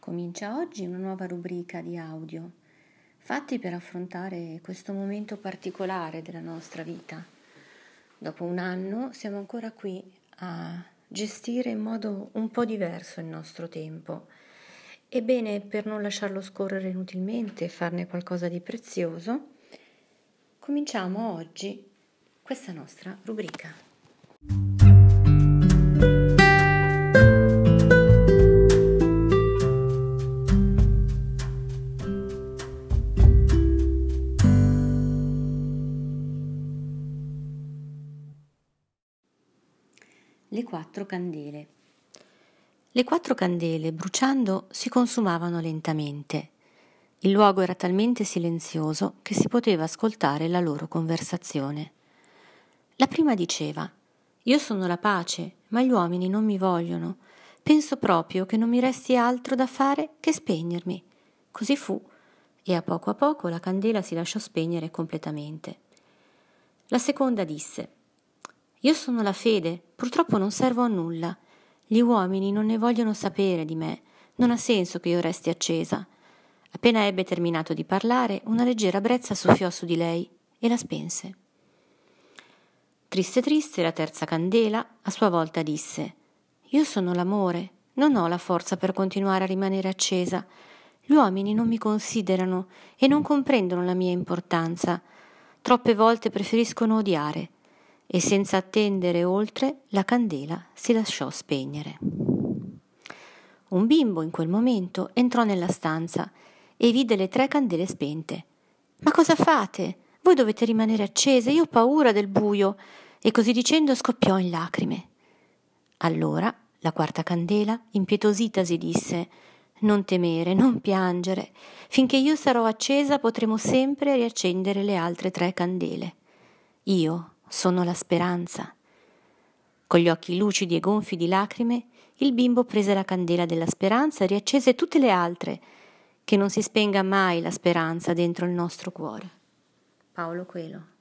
Comincia oggi una nuova rubrica di audio, fatti per affrontare questo momento particolare della nostra vita. Dopo un anno siamo ancora qui a gestire in modo un po' diverso il nostro tempo. Ebbene, per non lasciarlo scorrere inutilmente e farne qualcosa di prezioso, cominciamo oggi questa nostra rubrica. Le quattro candele. Le quattro candele, bruciando, si consumavano lentamente. Il luogo era talmente silenzioso che si poteva ascoltare la loro conversazione. La prima diceva Io sono la pace, ma gli uomini non mi vogliono. Penso proprio che non mi resti altro da fare che spegnermi. Così fu, e a poco a poco la candela si lasciò spegnere completamente. La seconda disse io sono la fede, purtroppo non servo a nulla. Gli uomini non ne vogliono sapere di me. Non ha senso che io resti accesa. Appena ebbe terminato di parlare, una leggera brezza soffiò su di lei e la spense. Triste triste, la terza candela a sua volta disse Io sono l'amore, non ho la forza per continuare a rimanere accesa. Gli uomini non mi considerano e non comprendono la mia importanza. Troppe volte preferiscono odiare e senza attendere oltre la candela si lasciò spegnere. Un bimbo in quel momento entrò nella stanza e vide le tre candele spente. Ma cosa fate? Voi dovete rimanere accese, io ho paura del buio. E così dicendo scoppiò in lacrime. Allora la quarta candela, impietositasi, disse Non temere, non piangere. Finché io sarò accesa potremo sempre riaccendere le altre tre candele. Io sono la speranza. Con gli occhi lucidi e gonfi di lacrime, il bimbo prese la candela della speranza e riaccese tutte le altre, che non si spenga mai la speranza dentro il nostro cuore. Paolo Coelho